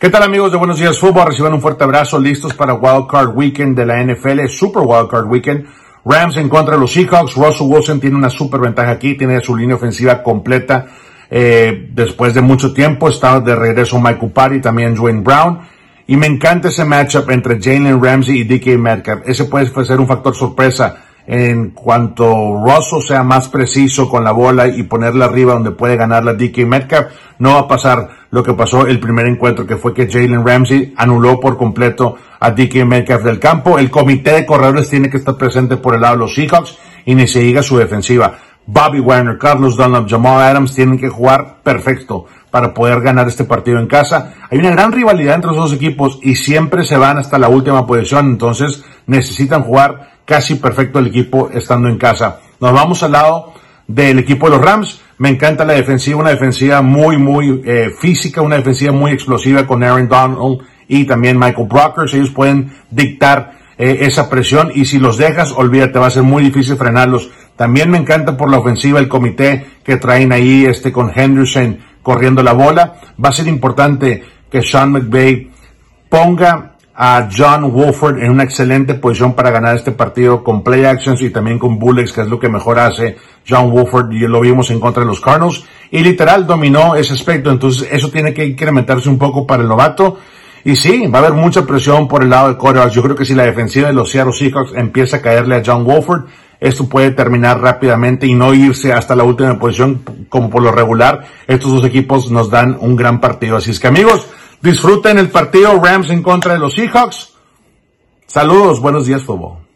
¿Qué tal amigos de Buenos Días Fútbol? Reciban un fuerte abrazo, listos para Wild Card Weekend de la NFL, Super Wild Card Weekend. Rams en contra los Seahawks. Russell Wilson tiene una super ventaja aquí, tiene su línea ofensiva completa. Eh, después de mucho tiempo está de regreso Michael Party, también Dwayne Brown. Y me encanta ese matchup entre Jalen Ramsey y DK Metcalf. Ese puede ser un factor sorpresa en cuanto Russell sea más preciso con la bola y ponerla arriba donde puede ganar la DK Metcalf, no va a pasar lo que pasó el primer encuentro, que fue que Jalen Ramsey anuló por completo a DK Metcalf del campo. El comité de corredores tiene que estar presente por el lado de los Seahawks y ni se diga su defensiva. Bobby Warner, Carlos Dunlap, Jamal Adams tienen que jugar perfecto para poder ganar este partido en casa. Hay una gran rivalidad entre los dos equipos y siempre se van hasta la última posición, entonces necesitan jugar casi perfecto el equipo estando en casa. Nos vamos al lado del equipo de los Rams. Me encanta la defensiva, una defensiva muy, muy eh, física, una defensiva muy explosiva con Aaron Donald y también Michael Brockers. Ellos pueden dictar eh, esa presión y si los dejas, olvídate, va a ser muy difícil frenarlos. También me encanta por la ofensiva el comité que traen ahí este con Henderson corriendo la bola. Va a ser importante que Sean McVay ponga a John Wolford en una excelente posición para ganar este partido con play actions y también con bullets, que es lo que mejor hace John Wolford y lo vimos en contra de los Cardinals y literal dominó ese aspecto, entonces eso tiene que incrementarse un poco para el novato y sí, va a haber mucha presión por el lado de quarterbacks. Yo creo que si la defensiva de los Seattle Seahawks empieza a caerle a John Wolford, esto puede terminar rápidamente y no irse hasta la última posición como por lo regular. Estos dos equipos nos dan un gran partido. Así es que amigos, Disfruten el partido Rams en contra de los Seahawks. Saludos, buenos días, fútbol.